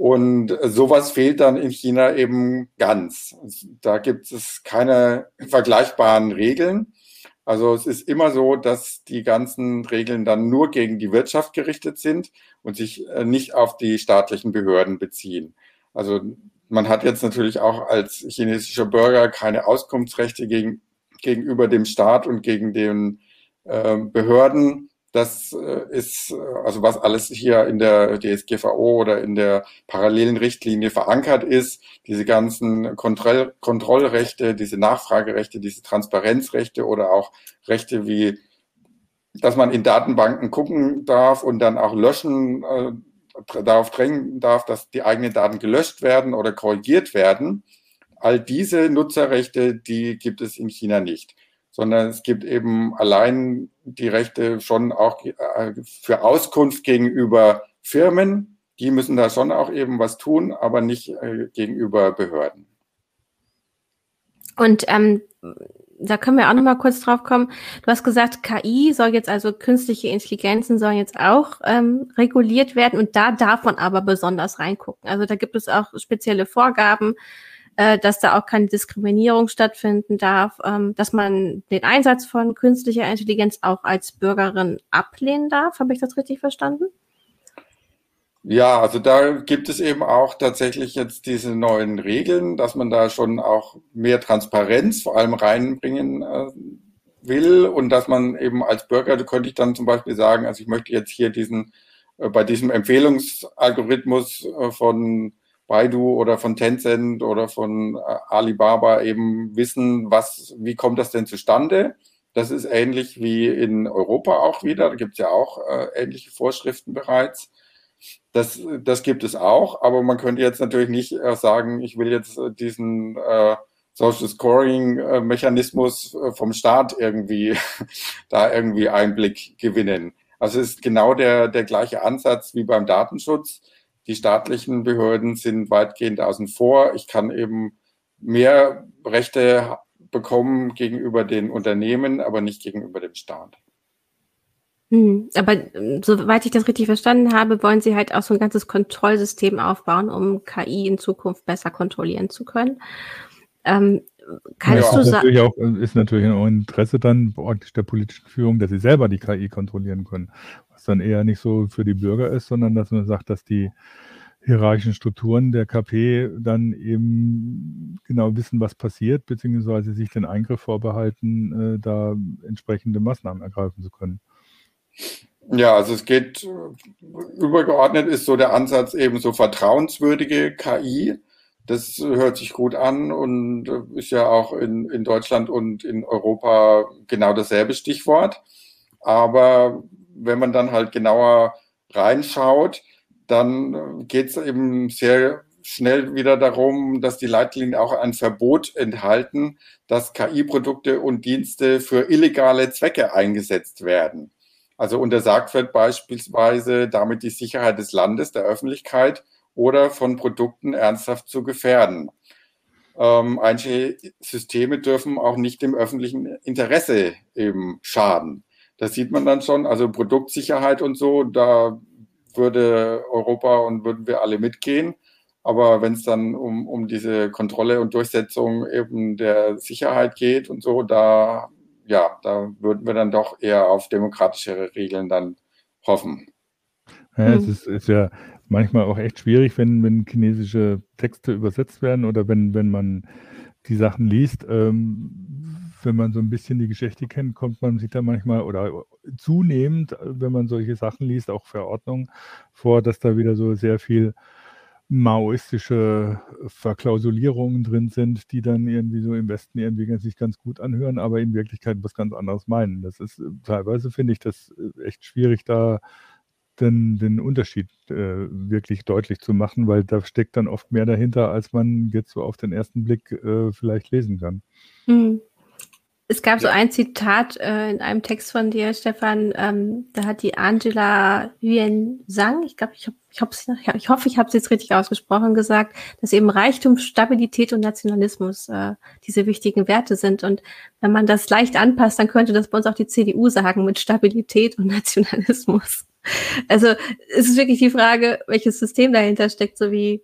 Und sowas fehlt dann in China eben ganz. Da gibt es keine vergleichbaren Regeln. Also es ist immer so, dass die ganzen Regeln dann nur gegen die Wirtschaft gerichtet sind und sich äh, nicht auf die staatlichen Behörden beziehen. Also man hat jetzt natürlich auch als chinesischer Bürger keine Auskunftsrechte gegen, gegenüber dem Staat und gegen den äh, Behörden. Das äh, ist, äh, also was alles hier in der DSGVO oder in der parallelen Richtlinie verankert ist, diese ganzen Kontroll Kontrollrechte, diese Nachfragerechte, diese Transparenzrechte oder auch Rechte wie, dass man in Datenbanken gucken darf und dann auch löschen, äh, darauf drängen darf, dass die eigenen Daten gelöscht werden oder korrigiert werden. All diese Nutzerrechte, die gibt es in China nicht sondern es gibt eben allein die Rechte schon auch äh, für Auskunft gegenüber Firmen. Die müssen da schon auch eben was tun, aber nicht äh, gegenüber Behörden. Und ähm, da können wir auch noch mal kurz drauf kommen. Du hast gesagt, KI soll jetzt also künstliche Intelligenzen sollen jetzt auch ähm, reguliert werden und da darf man aber besonders reingucken. Also da gibt es auch spezielle Vorgaben, äh, dass da auch keine Diskriminierung stattfinden darf, ähm, dass man den Einsatz von künstlicher Intelligenz auch als Bürgerin ablehnen darf. Habe ich das richtig verstanden? Ja, also da gibt es eben auch tatsächlich jetzt diese neuen Regeln, dass man da schon auch mehr Transparenz vor allem reinbringen äh, will und dass man eben als Bürger, da könnte ich dann zum Beispiel sagen, also ich möchte jetzt hier diesen, äh, bei diesem Empfehlungsalgorithmus äh, von Baidu oder von Tencent oder von äh, Alibaba eben wissen, was, wie kommt das denn zustande? Das ist ähnlich wie in Europa auch wieder. Da gibt es ja auch äh, ähnliche Vorschriften bereits. Das, das gibt es auch, aber man könnte jetzt natürlich nicht äh, sagen, ich will jetzt äh, diesen äh, Social Scoring-Mechanismus äh, vom Staat irgendwie da irgendwie Einblick gewinnen. Also es ist genau der, der gleiche Ansatz wie beim Datenschutz. Die staatlichen Behörden sind weitgehend außen vor. Ich kann eben mehr Rechte bekommen gegenüber den Unternehmen, aber nicht gegenüber dem Staat. Hm, aber ähm, soweit ich das richtig verstanden habe, wollen Sie halt auch so ein ganzes Kontrollsystem aufbauen, um KI in Zukunft besser kontrollieren zu können. Ähm, kannst ja, du sagen? Auch, äh, ist natürlich in eurem Interesse dann praktisch der politischen Führung, dass sie selber die KI kontrollieren können. Was dann eher nicht so für die Bürger ist, sondern dass man sagt, dass die hierarchischen Strukturen der KP dann eben genau wissen, was passiert, beziehungsweise sich den Eingriff vorbehalten, äh, da entsprechende Maßnahmen ergreifen zu können. Ja, also es geht übergeordnet ist so der Ansatz eben so vertrauenswürdige KI. Das hört sich gut an und ist ja auch in, in Deutschland und in Europa genau dasselbe Stichwort. Aber wenn man dann halt genauer reinschaut, dann geht es eben sehr schnell wieder darum, dass die Leitlinien auch ein Verbot enthalten, dass KI-Produkte und Dienste für illegale Zwecke eingesetzt werden. Also untersagt wird beispielsweise damit die Sicherheit des Landes, der Öffentlichkeit oder von Produkten ernsthaft zu gefährden. Ähm, einige Systeme dürfen auch nicht dem öffentlichen Interesse eben schaden. Das sieht man dann schon. Also Produktsicherheit und so, da würde Europa und würden wir alle mitgehen. Aber wenn es dann um, um diese Kontrolle und Durchsetzung eben der Sicherheit geht und so, da ja, da würden wir dann doch eher auf demokratischere Regeln dann hoffen. Ja, es hm. ist, ist, ja manchmal auch echt schwierig, wenn, wenn chinesische Texte übersetzt werden oder wenn, wenn man die Sachen liest. Ähm, wenn man so ein bisschen die Geschichte kennt, kommt man sich da manchmal oder zunehmend, wenn man solche Sachen liest, auch Verordnungen vor, dass da wieder so sehr viel maoistische Verklausulierungen drin sind, die dann irgendwie so im Westen irgendwie sich ganz gut anhören, aber in Wirklichkeit was ganz anderes meinen. Das ist äh, teilweise finde ich das äh, echt schwierig, da den, den Unterschied äh, wirklich deutlich zu machen, weil da steckt dann oft mehr dahinter, als man jetzt so auf den ersten Blick äh, vielleicht lesen kann. Mhm. Es gab ja. so ein Zitat äh, in einem Text von dir, Stefan, ähm, da hat die Angela Huen Sang, ich glaube, ich, hab, ich, hab, ich hoffe, ich habe es jetzt richtig ausgesprochen, gesagt, dass eben Reichtum, Stabilität und Nationalismus äh, diese wichtigen Werte sind. Und wenn man das leicht anpasst, dann könnte das bei uns auch die CDU sagen mit Stabilität und Nationalismus. Also es ist wirklich die Frage, welches System dahinter steckt, so wie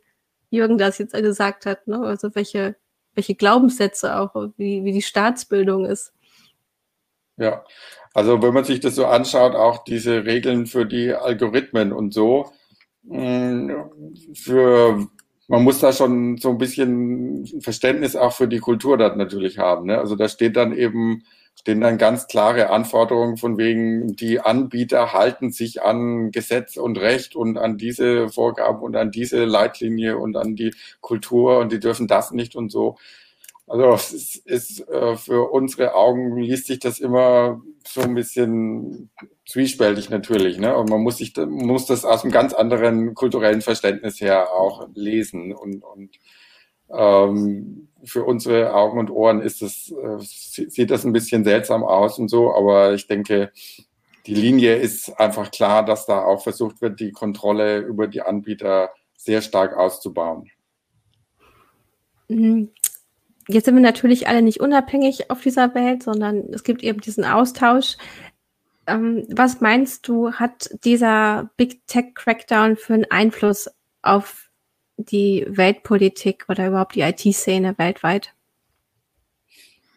Jürgen das jetzt gesagt hat. Ne? Also welche welche Glaubenssätze auch, wie, wie die Staatsbildung ist. Ja, also wenn man sich das so anschaut, auch diese Regeln für die Algorithmen und so, mm, für man muss da schon so ein bisschen Verständnis auch für die Kultur dann natürlich haben. Ne? Also da steht dann eben, stehen dann ganz klare Anforderungen von wegen, die Anbieter halten sich an Gesetz und Recht und an diese Vorgaben und an diese Leitlinie und an die Kultur und die dürfen das nicht und so. Also es ist, ist äh, für unsere Augen liest sich das immer so ein bisschen zwiespältig natürlich. Ne? Und man muss sich muss das aus einem ganz anderen kulturellen Verständnis her auch lesen. Und, und ähm, für unsere Augen und Ohren ist das, äh, sieht das ein bisschen seltsam aus und so, aber ich denke, die Linie ist einfach klar, dass da auch versucht wird, die Kontrolle über die Anbieter sehr stark auszubauen. Mhm jetzt sind wir natürlich alle nicht unabhängig auf dieser Welt, sondern es gibt eben diesen Austausch. Ähm, was meinst du, hat dieser Big Tech Crackdown für einen Einfluss auf die Weltpolitik oder überhaupt die IT-Szene weltweit?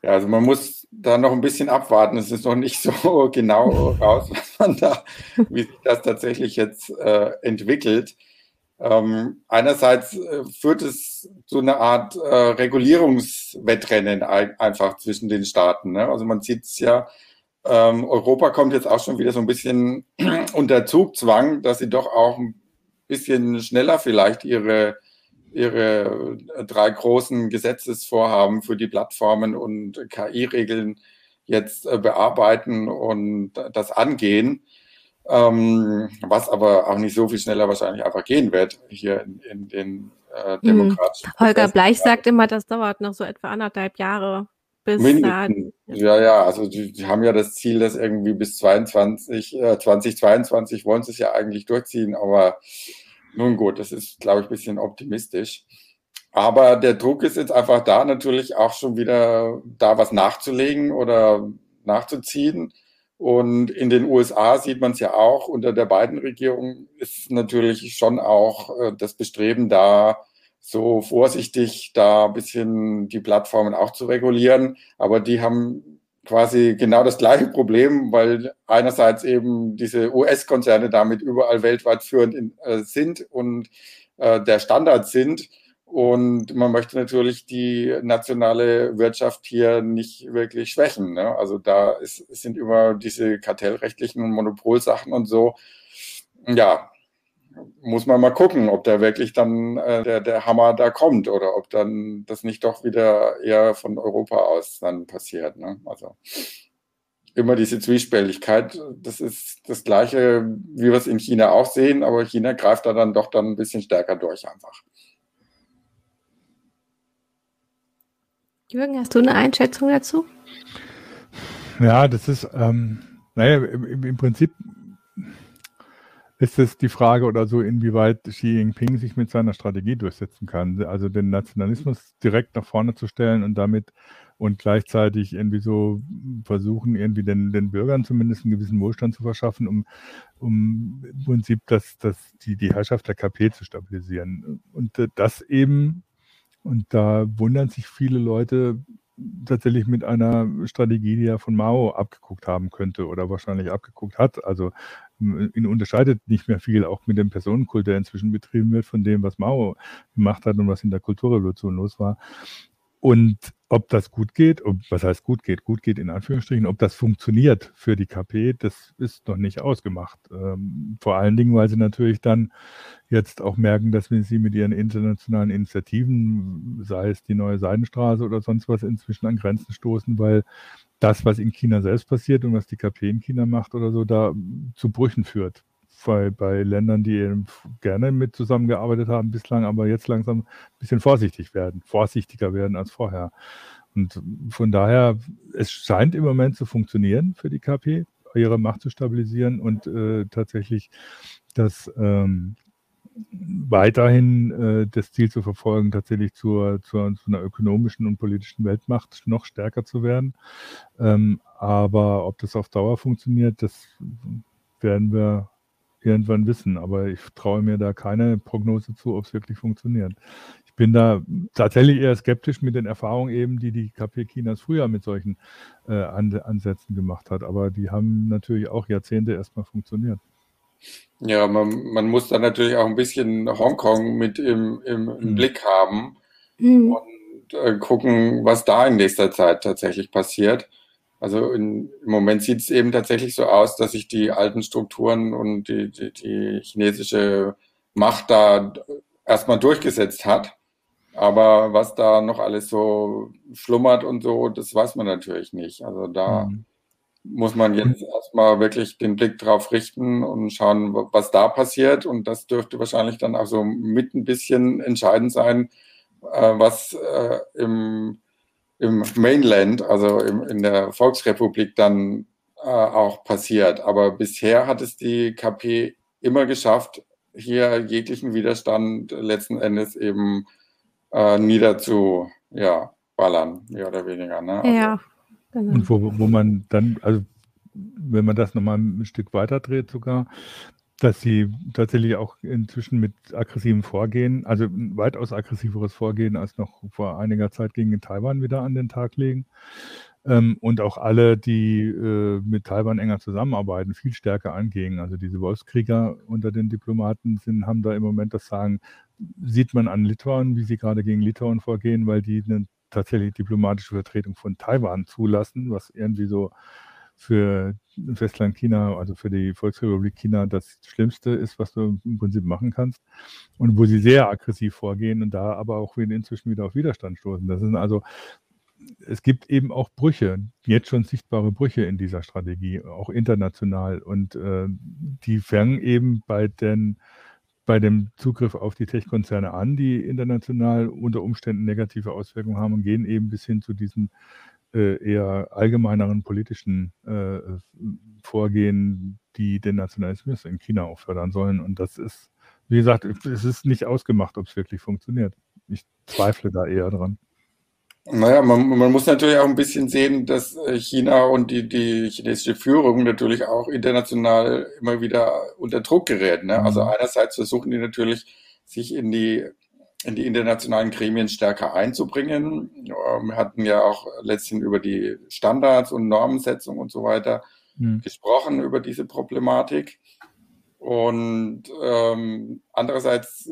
Ja, also man muss da noch ein bisschen abwarten. Es ist noch nicht so genau raus, was man da, wie sich das tatsächlich jetzt äh, entwickelt. Ähm, einerseits äh, führt es zu einer Art äh, Regulierungswettrennen ein, einfach zwischen den Staaten. Ne? Also man sieht es ja, ähm, Europa kommt jetzt auch schon wieder so ein bisschen unter Zugzwang, dass sie doch auch ein bisschen schneller vielleicht ihre ihre drei großen Gesetzesvorhaben für die Plattformen und KI-Regeln jetzt äh, bearbeiten und das angehen, ähm, was aber auch nicht so viel schneller wahrscheinlich einfach gehen wird hier in, in den äh, mhm. demokratischen. Hm. Holger Bleich sagt immer, das dauert noch so etwa anderthalb Jahre. Bis Mindestens. Ja, ja, also die, die, haben ja das Ziel, dass irgendwie bis 22, äh, 2022 wollen sie es ja eigentlich durchziehen, aber nun gut, das ist, glaube ich, ein bisschen optimistisch. Aber der Druck ist jetzt einfach da, natürlich auch schon wieder da was nachzulegen oder nachzuziehen. Und in den USA sieht man es ja auch, unter der beiden Regierung ist natürlich schon auch äh, das Bestreben da, so vorsichtig da ein bisschen die Plattformen auch zu regulieren. Aber die haben quasi genau das gleiche Problem, weil einerseits eben diese US-Konzerne damit überall weltweit führend in, äh, sind und äh, der Standard sind. Und man möchte natürlich die nationale Wirtschaft hier nicht wirklich schwächen. Ne? Also da ist, sind immer diese kartellrechtlichen Monopolsachen und so. Ja, muss man mal gucken, ob da wirklich dann äh, der, der Hammer da kommt oder ob dann das nicht doch wieder eher von Europa aus dann passiert. Ne? Also immer diese Zwiespältigkeit, das ist das Gleiche, wie wir es in China auch sehen, aber China greift da dann doch dann ein bisschen stärker durch einfach. Jürgen, hast du eine Einschätzung dazu? Ja, das ist, ähm, naja, im, im Prinzip ist es die Frage oder so, inwieweit Xi Jinping sich mit seiner Strategie durchsetzen kann. Also den Nationalismus direkt nach vorne zu stellen und damit und gleichzeitig irgendwie so versuchen, irgendwie den, den Bürgern zumindest einen gewissen Wohlstand zu verschaffen, um, um im Prinzip das, das, die, die Herrschaft der KP zu stabilisieren. Und das eben, und da wundern sich viele Leute, tatsächlich mit einer Strategie, die er von Mao abgeguckt haben könnte oder wahrscheinlich abgeguckt hat. Also ihn unterscheidet nicht mehr viel, auch mit dem Personenkult, der inzwischen betrieben wird, von dem, was Mao gemacht hat und was in der Kulturrevolution los war. Und ob das gut geht, ob, was heißt gut geht, gut geht in Anführungsstrichen, ob das funktioniert für die KP, das ist noch nicht ausgemacht. Ähm, vor allen Dingen, weil sie natürlich dann jetzt auch merken, dass wenn sie mit ihren internationalen Initiativen, sei es die neue Seidenstraße oder sonst was, inzwischen an Grenzen stoßen, weil das, was in China selbst passiert und was die KP in China macht oder so, da zu Brüchen führt bei, bei Ländern, die eben gerne mit zusammengearbeitet haben bislang, aber jetzt langsam ein bisschen vorsichtig werden, vorsichtiger werden als vorher. Und von daher, es scheint im Moment zu funktionieren für die KP, ihre Macht zu stabilisieren und äh, tatsächlich das ähm, weiterhin äh, das Ziel zu verfolgen, tatsächlich zur, zur, zu einer ökonomischen und politischen Weltmacht noch stärker zu werden. Ähm, aber ob das auf Dauer funktioniert, das werden wir irgendwann wissen. Aber ich traue mir da keine Prognose zu, ob es wirklich funktioniert. Ich bin da tatsächlich eher skeptisch mit den Erfahrungen eben, die die KP Chinas früher mit solchen äh, Ansätzen gemacht hat. Aber die haben natürlich auch Jahrzehnte erstmal funktioniert. Ja, man, man muss da natürlich auch ein bisschen Hongkong mit im, im, im mhm. Blick haben mhm. und äh, gucken, was da in nächster Zeit tatsächlich passiert. Also in, im Moment sieht es eben tatsächlich so aus, dass sich die alten Strukturen und die, die, die chinesische Macht da erstmal durchgesetzt hat. Aber was da noch alles so schlummert und so, das weiß man natürlich nicht. Also da mhm. muss man jetzt erstmal wirklich den Blick drauf richten und schauen, was da passiert. Und das dürfte wahrscheinlich dann auch so mit ein bisschen entscheidend sein, äh, was äh, im im Mainland, also im, in der Volksrepublik dann äh, auch passiert. Aber bisher hat es die KP immer geschafft, hier jeglichen Widerstand letzten Endes eben äh, niederzu, ja, ballern, mehr oder weniger. Ne? Also, ja, genau. Und wo, wo man dann, also wenn man das nochmal ein Stück weiter dreht sogar, dass sie tatsächlich auch inzwischen mit aggressivem Vorgehen, also ein weitaus aggressiveres Vorgehen als noch vor einiger Zeit gegen Taiwan wieder an den Tag legen. Ähm, und auch alle, die äh, mit Taiwan enger zusammenarbeiten, viel stärker angehen. Also diese Wolfskrieger unter den Diplomaten sind, haben da im Moment das Sagen, sieht man an Litauen, wie sie gerade gegen Litauen vorgehen, weil die eine tatsächlich diplomatische Vertretung von Taiwan zulassen, was irgendwie so für Festland China, also für die Volksrepublik China, das Schlimmste ist, was du im Prinzip machen kannst. Und wo sie sehr aggressiv vorgehen und da aber auch inzwischen wieder auf Widerstand stoßen. Das sind also, es gibt eben auch Brüche, jetzt schon sichtbare Brüche in dieser Strategie, auch international. Und äh, die fangen eben bei den bei dem Zugriff auf die Tech-Konzerne an, die international unter Umständen negative Auswirkungen haben und gehen eben bis hin zu diesen eher allgemeineren politischen äh, Vorgehen, die den Nationalismus in China auch fördern sollen. Und das ist, wie gesagt, es ist nicht ausgemacht, ob es wirklich funktioniert. Ich zweifle da eher dran. Naja, man, man muss natürlich auch ein bisschen sehen, dass äh, China und die, die chinesische Führung natürlich auch international immer wieder unter Druck gerät. Ne? Also mhm. einerseits versuchen die natürlich, sich in die in die internationalen Gremien stärker einzubringen. Wir hatten ja auch letztens über die Standards und Normensetzung und so weiter mhm. gesprochen, über diese Problematik. Und ähm, andererseits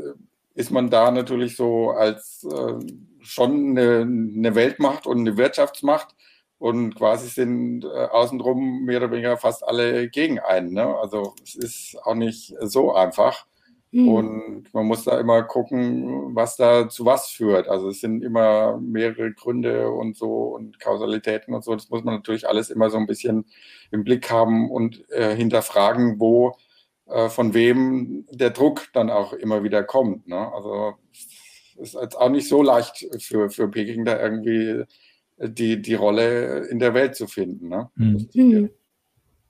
ist man da natürlich so als äh, schon eine, eine, Weltmacht und eine Wirtschaftsmacht und quasi sind äh, außenrum mehr oder weniger fast alle gegen einen. Ne? Also es ist auch nicht so einfach. Mhm. Und man muss da immer gucken, was da zu was führt. Also es sind immer mehrere Gründe und so und Kausalitäten und so. Das muss man natürlich alles immer so ein bisschen im Blick haben und äh, hinterfragen, wo äh, von wem der Druck dann auch immer wieder kommt. Ne? Also es ist jetzt auch nicht so leicht für, für Peking da irgendwie die, die Rolle in der Welt zu finden. Ne? Mhm.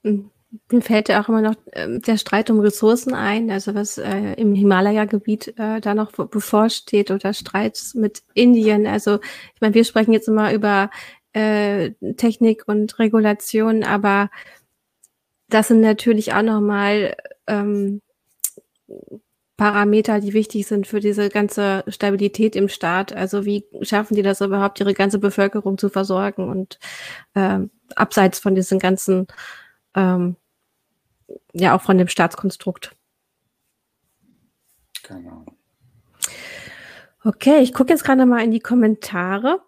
Mhm. Mir fällt ja auch immer noch äh, der Streit um Ressourcen ein, also was äh, im Himalaya-Gebiet äh, da noch bevorsteht oder Streits mit Indien. Also ich meine, wir sprechen jetzt immer über äh, Technik und Regulation, aber das sind natürlich auch nochmal ähm, Parameter, die wichtig sind für diese ganze Stabilität im Staat. Also wie schaffen die das überhaupt, ihre ganze Bevölkerung zu versorgen und äh, abseits von diesen ganzen ähm, ja auch von dem Staatskonstrukt. Genau. Okay, ich gucke jetzt gerade mal in die Kommentare.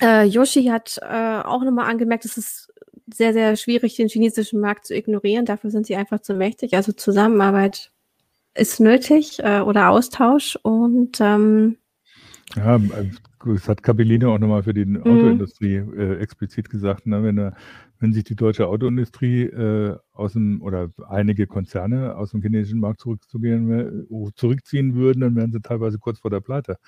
Äh, Yoshi hat äh, auch nochmal angemerkt, es ist sehr, sehr schwierig, den chinesischen Markt zu ignorieren. Dafür sind sie einfach zu mächtig. Also Zusammenarbeit ist nötig äh, oder Austausch. Und ähm, ja, äh, das hat Capellino auch nochmal für die mhm. Autoindustrie äh, explizit gesagt. Ne? Wenn er wenn sich die deutsche Autoindustrie äh, aus dem oder einige Konzerne aus dem chinesischen Markt zurückzugehen, äh, zurückziehen würden, dann wären sie teilweise kurz vor der Pleite.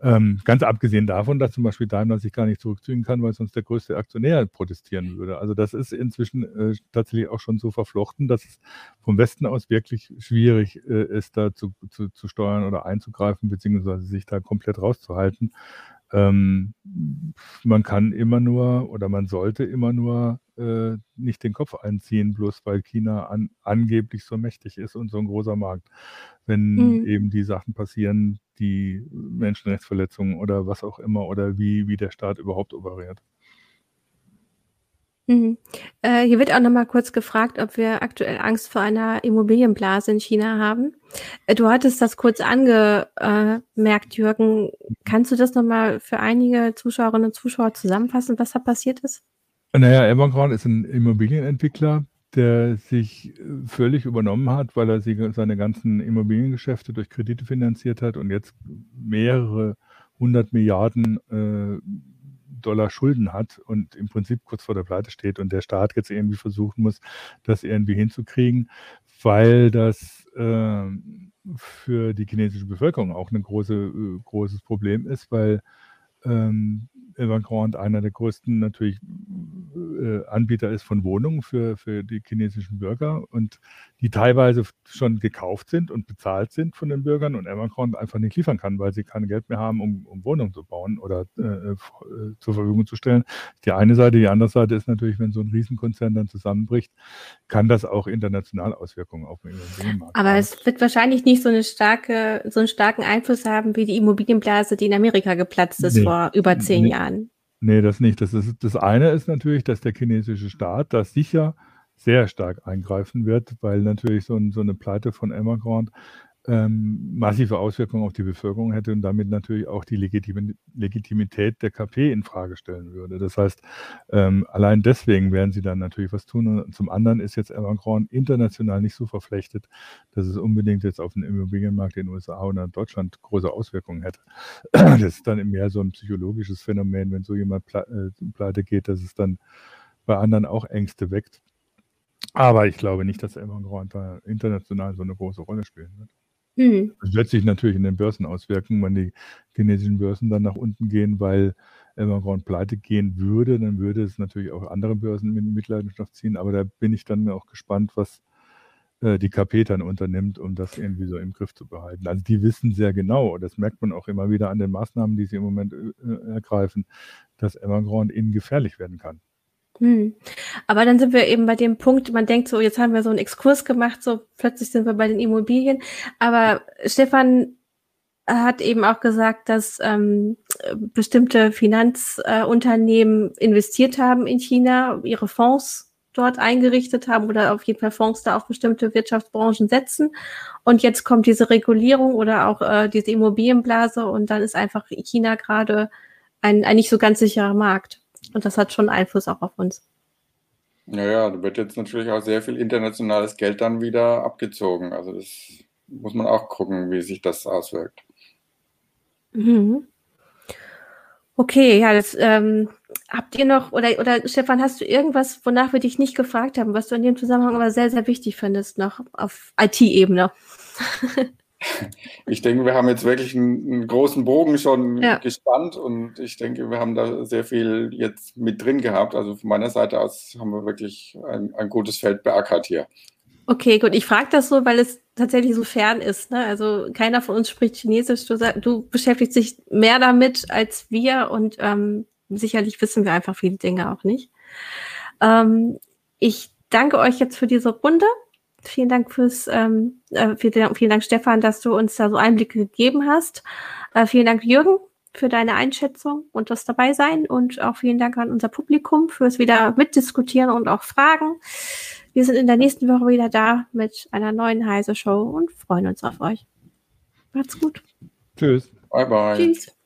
Ähm, ganz abgesehen davon, dass zum Beispiel Daimler sich gar nicht zurückziehen kann, weil sonst der größte Aktionär protestieren würde. Also das ist inzwischen äh, tatsächlich auch schon so verflochten, dass es vom Westen aus wirklich schwierig äh, ist, da zu, zu, zu steuern oder einzugreifen, beziehungsweise sich da komplett rauszuhalten. Ähm, man kann immer nur oder man sollte immer nur äh, nicht den Kopf einziehen, bloß weil China an, angeblich so mächtig ist und so ein großer Markt. Wenn mhm. eben die Sachen passieren, die Menschenrechtsverletzungen oder was auch immer oder wie, wie der Staat überhaupt operiert. Mhm. Äh, hier wird auch noch mal kurz gefragt, ob wir aktuell Angst vor einer Immobilienblase in China haben. Äh, du hattest das kurz angemerkt, Jürgen. Kannst du das noch mal für einige Zuschauerinnen und Zuschauer zusammenfassen, was da passiert ist? Naja, Evergrande ist ein Immobilienentwickler, der sich völlig übernommen hat, weil er seine ganzen Immobiliengeschäfte durch Kredite finanziert hat und jetzt mehrere hundert Milliarden äh, Dollar Schulden hat und im Prinzip kurz vor der Pleite steht und der Staat jetzt irgendwie versuchen muss, das irgendwie hinzukriegen, weil das äh, für die chinesische Bevölkerung auch ein große, äh, großes Problem ist, weil ähm, Evergrande einer der größten natürlich äh, Anbieter ist von Wohnungen für, für die chinesischen Bürger und die teilweise schon gekauft sind und bezahlt sind von den Bürgern und Evergrande einfach nicht liefern kann, weil sie kein Geld mehr haben, um, um Wohnungen zu bauen oder äh, äh, zur Verfügung zu stellen. Die eine Seite, die andere Seite ist natürlich, wenn so ein Riesenkonzern dann zusammenbricht, kann das auch international Auswirkungen auf den Immobilienmarkt haben. Aber es wird wahrscheinlich nicht so eine starke, so einen starken Einfluss haben wie die Immobilienblase, die in Amerika geplatzt ist nee. vor über zehn nee. Jahren. Nee, das nicht. Das, ist, das eine ist natürlich, dass der chinesische Staat da sicher sehr stark eingreifen wird, weil natürlich so, ein, so eine Pleite von Evergrande ähm, massive Auswirkungen auf die Bevölkerung hätte und damit natürlich auch die Legitim Legitimität der KP in Frage stellen würde. Das heißt, ähm, allein deswegen werden sie dann natürlich was tun. Und zum anderen ist jetzt Evergrande international nicht so verflechtet, dass es unbedingt jetzt auf den Immobilienmarkt in den USA oder in Deutschland große Auswirkungen hätte. Das ist dann mehr so ein psychologisches Phänomen, wenn so jemand äh, pleite geht, dass es dann bei anderen auch Ängste weckt. Aber ich glaube nicht, dass Evergrande da international so eine große Rolle spielen wird. Mhm. Das wird sich natürlich in den Börsen auswirken, wenn die chinesischen Börsen dann nach unten gehen, weil Evergrande pleite gehen würde, dann würde es natürlich auch andere Börsen mit Mitleidenschaft ziehen. Aber da bin ich dann auch gespannt, was äh, die KP dann unternimmt, um das irgendwie so im Griff zu behalten. Also die wissen sehr genau, das merkt man auch immer wieder an den Maßnahmen, die sie im Moment äh, ergreifen, dass Evergrande ihnen gefährlich werden kann. Hm. Aber dann sind wir eben bei dem Punkt, man denkt so, jetzt haben wir so einen Exkurs gemacht, so plötzlich sind wir bei den Immobilien. Aber Stefan hat eben auch gesagt, dass ähm, bestimmte Finanzunternehmen äh, investiert haben in China, ihre Fonds dort eingerichtet haben oder auf jeden Fall Fonds da auf bestimmte Wirtschaftsbranchen setzen. Und jetzt kommt diese Regulierung oder auch äh, diese Immobilienblase und dann ist einfach China gerade ein, ein nicht so ganz sicherer Markt. Und das hat schon Einfluss auch auf uns. Naja, da wird jetzt natürlich auch sehr viel internationales Geld dann wieder abgezogen. Also das muss man auch gucken, wie sich das auswirkt. Mhm. Okay, ja, das ähm, habt ihr noch, oder, oder Stefan, hast du irgendwas, wonach wir dich nicht gefragt haben, was du in dem Zusammenhang aber sehr, sehr wichtig findest, noch auf IT-Ebene? ich denke, wir haben jetzt wirklich einen, einen großen Bogen schon ja. gespannt und ich denke, wir haben da sehr viel jetzt mit drin gehabt. Also von meiner Seite aus haben wir wirklich ein, ein gutes Feld beackert hier. Okay, gut. Ich frage das so, weil es tatsächlich so fern ist. Ne? Also keiner von uns spricht Chinesisch. Du, du beschäftigst dich mehr damit als wir und ähm, sicherlich wissen wir einfach viele Dinge auch nicht. Ähm, ich danke euch jetzt für diese Runde. Vielen Dank fürs, ähm, äh, vielen, Dank, vielen Dank, Stefan, dass du uns da so Einblicke gegeben hast. Äh, vielen Dank, Jürgen, für deine Einschätzung und das dabei sein und auch vielen Dank an unser Publikum fürs wieder mitdiskutieren und auch Fragen. Wir sind in der nächsten Woche wieder da mit einer neuen Heise Show und freuen uns auf euch. Macht's gut. Tschüss. Bye bye. Tschüss.